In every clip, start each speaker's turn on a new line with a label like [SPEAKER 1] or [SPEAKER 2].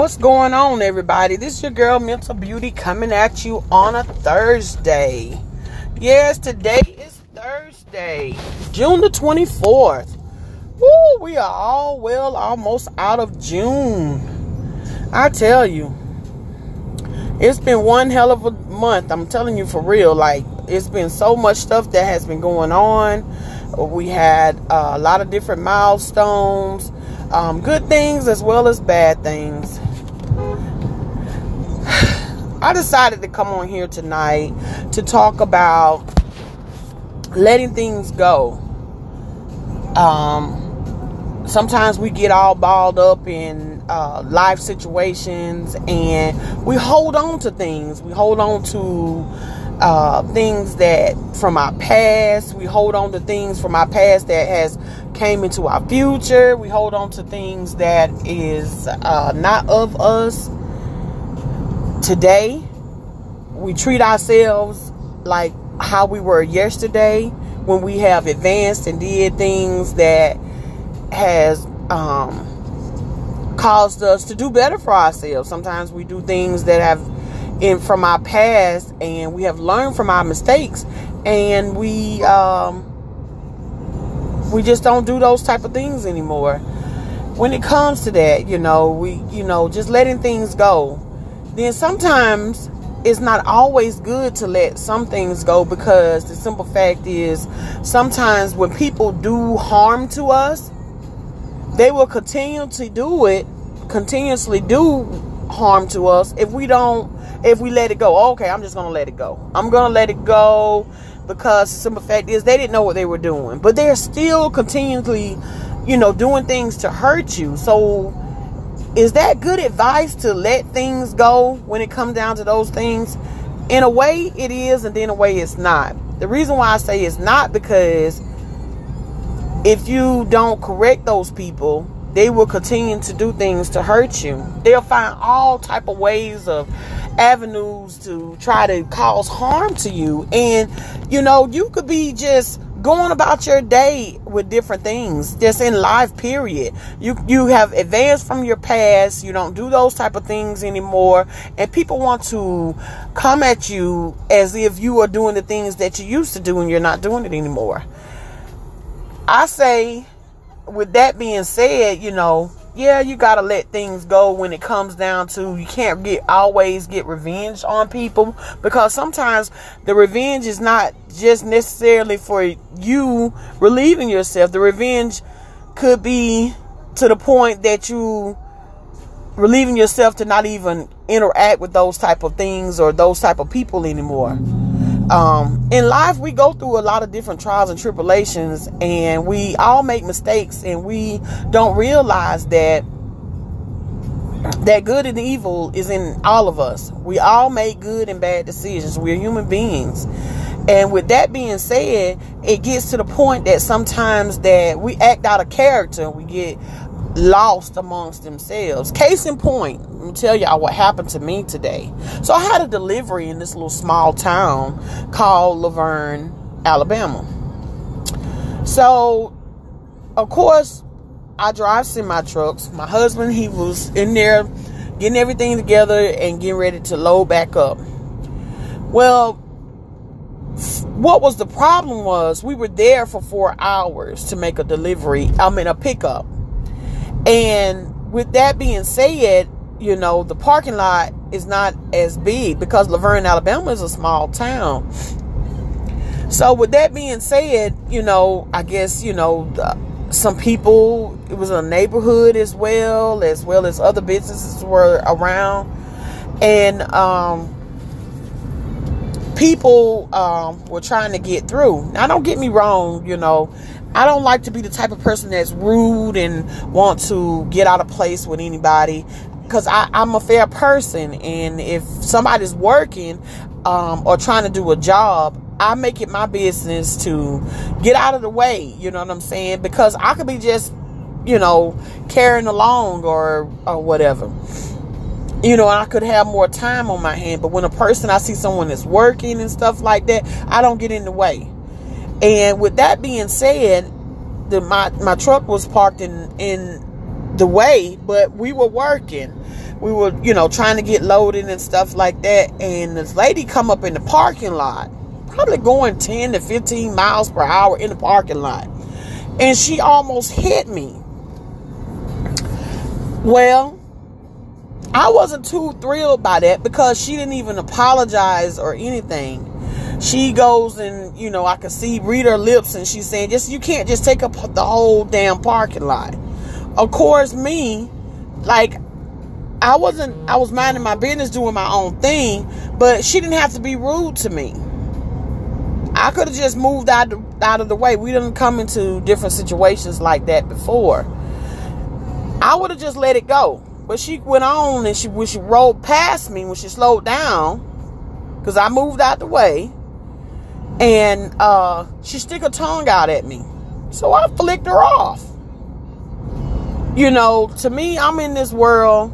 [SPEAKER 1] What's going on, everybody? This is your girl, Mental Beauty, coming at you on a Thursday. Yes, today is Thursday, June the 24th. Woo, we are all well almost out of June. I tell you, it's been one hell of a month. I'm telling you for real. Like, it's been so much stuff that has been going on. We had uh, a lot of different milestones um, good things as well as bad things. I decided to come on here tonight to talk about letting things go. Um, sometimes we get all balled up in uh, life situations and we hold on to things. We hold on to uh, things that from our past. We hold on to things from our past that has came into our future. We hold on to things that is uh, not of us today. We treat ourselves like how we were yesterday when we have advanced and did things that has um, caused us to do better for ourselves. Sometimes we do things that have in from our past and we have learned from our mistakes and we um, we just don't do those type of things anymore when it comes to that you know we you know just letting things go then sometimes it's not always good to let some things go because the simple fact is sometimes when people do harm to us they will continue to do it continuously do harm to us if we don't if we let it go. Okay, I'm just gonna let it go. I'm gonna let it go because the simple fact is they didn't know what they were doing, but they're still continually, you know, doing things to hurt you. So is that good advice to let things go when it comes down to those things? In a way it is, and then in a way it's not. The reason why I say it's not because if you don't correct those people, they will continue to do things to hurt you. They'll find all type of ways of avenues to try to cause harm to you. And, you know, you could be just going about your day with different things just in life period. You you have advanced from your past. You don't do those type of things anymore. And people want to come at you as if you are doing the things that you used to do and you're not doing it anymore. I say with that being said you know yeah, you gotta let things go when it comes down to you can't get always get revenge on people because sometimes the revenge is not just necessarily for you relieving yourself. The revenge could be to the point that you relieving yourself to not even interact with those type of things or those type of people anymore. Um, in life, we go through a lot of different trials and tribulations, and we all make mistakes, and we don't realize that that good and evil is in all of us. We all make good and bad decisions. We're human beings. And with that being said, it gets to the point that sometimes that we act out of character. We get lost amongst themselves. Case in point, let me tell y'all what happened to me today. So I had a delivery in this little small town called La Vergne, Alabama. So, of course, I drive semi trucks. My husband, he was in there getting everything together and getting ready to load back up. Well, what was the problem was we were there for four hours to make a delivery. I mean, a pickup. And with that being said, you know, the parking lot is not as big because Laverne, Alabama is a small town. So with that being said, you know, I guess, you know, some people, it was a neighborhood as well, as well as other businesses were around. And, um, people um, were trying to get through. Now, don't get me wrong, you know, I don't like to be the type of person that's rude and want to get out of place with anybody because I'm a fair person. And if somebody's working um, or trying to do a job, I make it my business to get out of the way. You know what I'm saying? Because I could be just, you know, carrying along or or whatever. You know, I could have more time on my hand. But when a person I see someone that's working and stuff like that, I don't get in the way. And with that being said, the my my truck was parked in in the way, but we were working. we were, you know, trying to get loaded and stuff like that. And this lady come up in the parking lot, probably going 10 to 15 miles per hour in the parking lot. And she almost hit me. Well, I wasn't too thrilled by that because she didn't even apologize or anything. She goes and, you know, I could see, read her lips, and she's saying, just, you can't just take up the whole damn parking lot. Of course, me, like, I wasn't, I was minding my business doing my own thing, but she didn't have to be rude to me. I could have just moved out, out of the way. We didn't come into different situations like that before. I would have just let it go. But she went on and she when she rolled past me, when she slowed down, because I moved out the way, and uh, she stick her tongue out at me. So I flicked her off. You know, to me, I'm in this world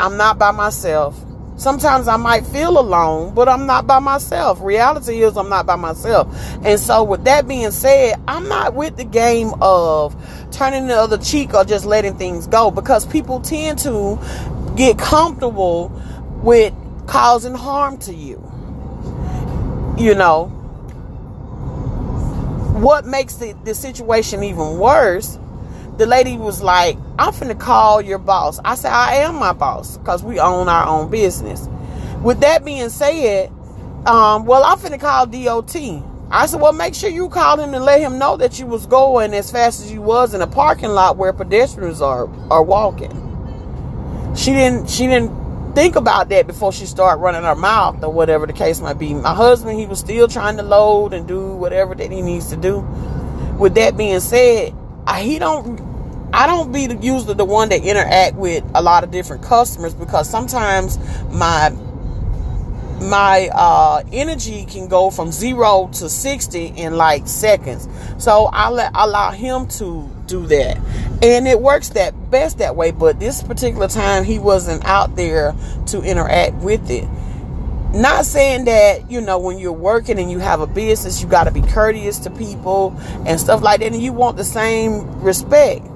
[SPEAKER 1] I'm not by myself. Sometimes I might feel alone, but I'm not by myself. Reality is I'm not by myself. And so with that being said, I'm not with the game of turning the other cheek or just letting things go because people tend to get comfortable with causing harm to you. You know, what makes the, the situation even worse the lady was like, I'm finna call your boss. I said, I am my boss because we own our own business. With that being said, um, well, I'm finna call DOT. I said, well, make sure you call him and let him know that you was going as fast as you was in a parking lot where pedestrians are are walking. She didn't she didn't think about that before she started running her mouth or whatever the case might be. My husband, he was still trying to load and do whatever that he needs to do. With that being said, he don't I don't be usually the one that interact with a lot of different customers because sometimes my my uh, energy can go from zero to 60 in like seconds. So I let allow him to do that. And it works that best that way. But this particular time he wasn't out there to interact with it. Not saying that, you know, when you're working and you have a business, you got to be courteous to people and stuff like that. And you want the same respect.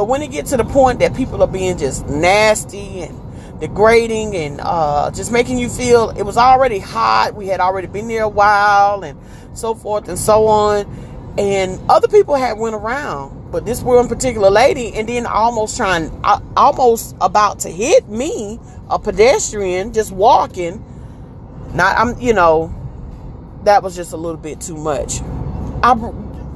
[SPEAKER 1] But when it gets to the point that people are being just nasty and degrading and uh, just making you feel it was already hot, we had already been there a while and so forth and so on. And other people had went around, but this one particular lady, and then almost trying, uh, almost about to hit me, a pedestrian just walking. Not, I'm, you know, that was just a little bit too much. I,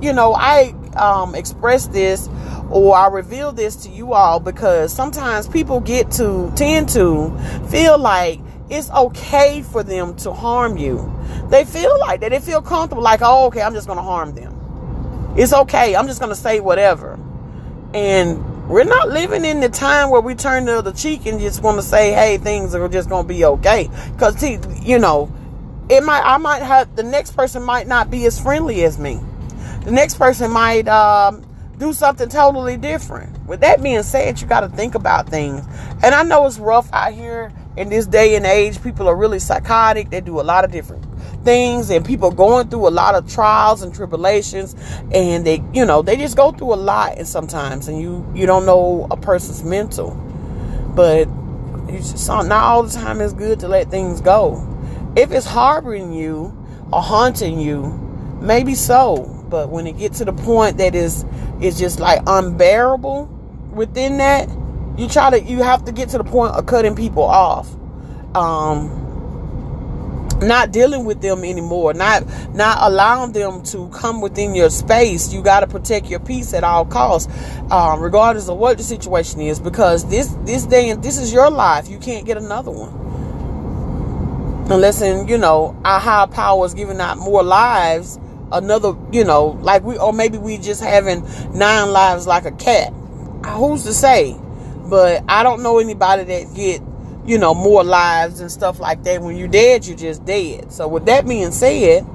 [SPEAKER 1] you know, I um, expressed this or I reveal this to you all because sometimes people get to tend to feel like it's okay for them to harm you. They feel like that. They feel comfortable, like, oh, okay, I'm just going to harm them. It's okay. I'm just going to say whatever. And we're not living in the time where we turn the other cheek and just want to say, hey, things are just going to be okay. Because, see, you know, it might, I might have, the next person might not be as friendly as me. The next person might, um, do something totally different. With that being said, you got to think about things. And I know it's rough out here in this day and age. People are really psychotic. They do a lot of different things and people going through a lot of trials and tribulations and they you know they just go through a lot and sometimes and you you don't know a person's mental but it's just not all the time it's good to let things go if it's harboring you or haunting you maybe so but when it gets to the point that is is just like unbearable within that, you try to you have to get to the point of cutting people off. Um not dealing with them anymore, not not allowing them to come within your space. You got to protect your peace at all costs, um, regardless of what the situation is, because this this day and this is your life. You can't get another one unless, in you know, our higher power is giving out more lives another, you know, like we, or maybe we just having nine lives like a cat. Who's to say? But I don't know anybody that get, you know, more lives and stuff like that. When you're dead, you're just dead. So with that being said,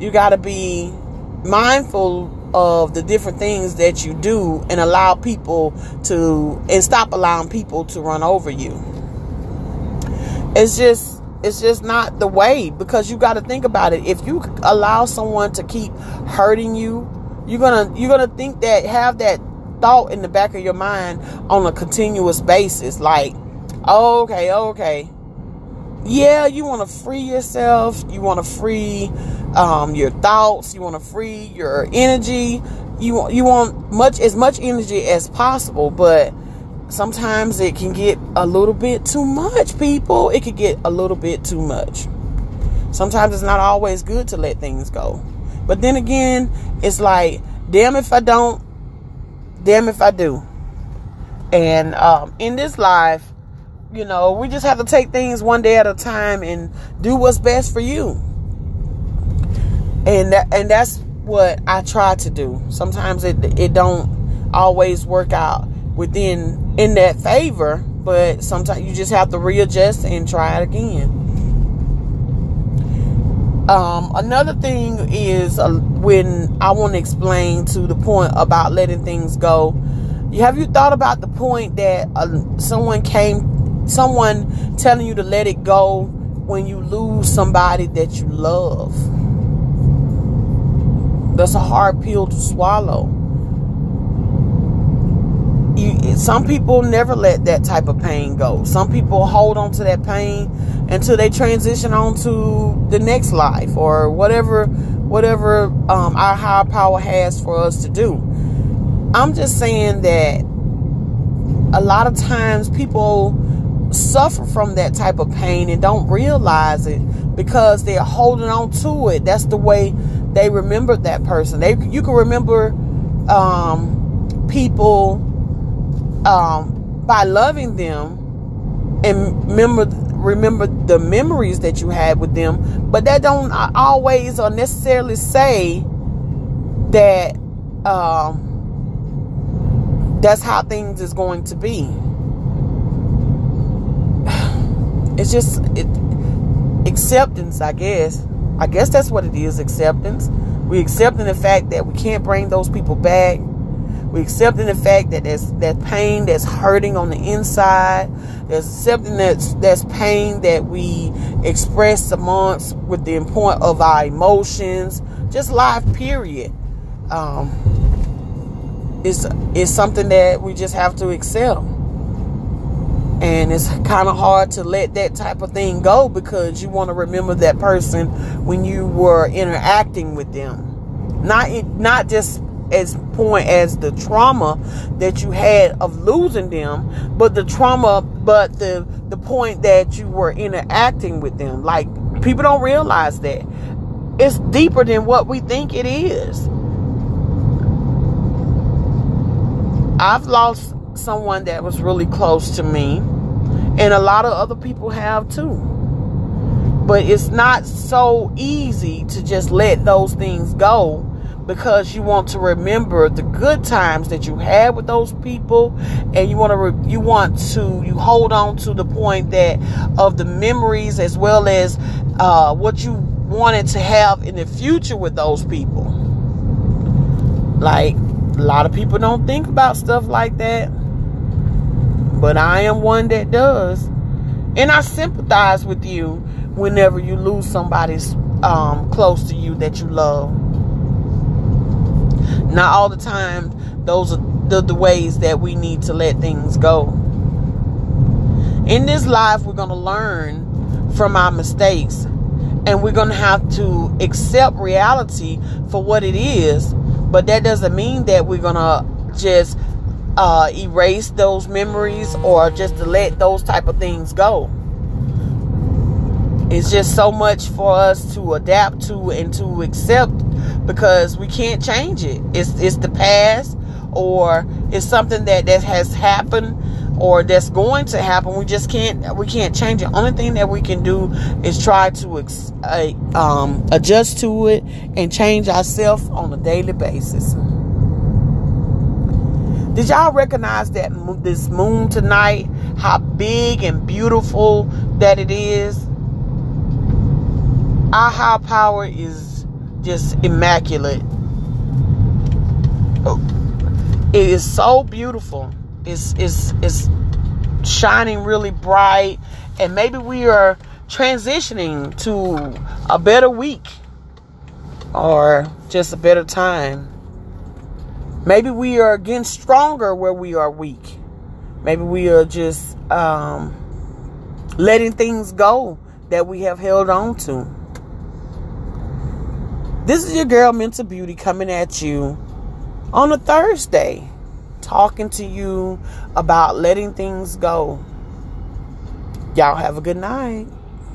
[SPEAKER 1] you got to be mindful of the different things that you do and allow people to, and stop allowing people to run over you. It's just, it's just not the way because you got to think about it. If you allow someone to keep hurting you, you're gonna you're gonna think that have that thought in the back of your mind on a continuous basis. Like Okay, okay. Yeah, you want to free yourself. You want to free um, your thoughts. You want to free your energy. You want you want much as much energy as possible, but sometimes it can get a little bit too much, people. It could get a little bit too much. Sometimes it's not always good to let things go. But then again, it's like, damn if I don't, damn if I do. And um, in this life, you know, we just have to take things one day at a time and do what's best for you. And that, and that's what I try to do. Sometimes it it don't always work out within in that favor, but sometimes you just have to readjust and try it again. Um, another thing is uh, when I want to explain to the point about letting things go. Have you thought about the point that uh, someone came, someone telling you to let it go when you lose somebody that you love? That's a hard pill to swallow you, some people never let that type of pain go. Some people hold on to that pain until they transition on to the next life or whatever whatever um, our higher power has for us to do. I'm just saying that a lot of times people suffer from that type of pain and don't realize it because they're holding on to it. That's the way they remember that person. They you can remember um, people um, by loving them and remember remember the memories that you had with them. But that don't always or necessarily say that um, that's how things is going to be. It's just it, acceptance i guess. I guess that's what it is acceptance. We accepting the fact that we can't bring those people back we accepting the fact that there's that pain that's hurting on the inside. There's accepting that's that's pain that we express amongst with the point of our emotions. Just life, period. Um, it's it's something that we just have to accept. And it's kind of hard to let that type of thing go because you want to remember that person when you were interacting with them. Not not just as point as the trauma that you had of losing them, but the trauma, but the the point that you were interacting with them. Like people don't realize that it's deeper than what we think it is. I've lost someone that was really close to me, and a lot of other people have too. But it's not so easy to just let those things go because you want to remember the good times that you had with those people and you want to re- you want to you hold on to the point that of the memories as well as uh, what you wanted to have in the future with those people. Like a lot of people don't think about stuff like that but I am one that does. And I sympathize with you whenever you lose somebody's um, close to you that you love not all the time, those are the, the ways that we need to let things go. In this life, we're going to learn from our mistakes and we're going to have to accept reality for what it is. But that doesn't mean that we're going to just uh, erase those memories or just to let those type of things go. It's just so much for us to adapt to and to accept because we can't change it. It's it's the past or it's something that that has happened or that's going to happen. We just can't we can't change it. Only thing that we can do is try to uh, um, adjust to it and change ourselves on a daily basis. Did y'all recognize that this moon tonight? How big and beautiful that it is. Our high power is just immaculate. Oh, it is so beautiful. It's it's it's shining really bright, and maybe we are transitioning to a better week or just a better time. Maybe we are getting stronger where we are weak. Maybe we are just um, letting things go that we have held on to. This is your girl, Mental Beauty, coming at you on a Thursday, talking to you about letting things go. Y'all have a good night.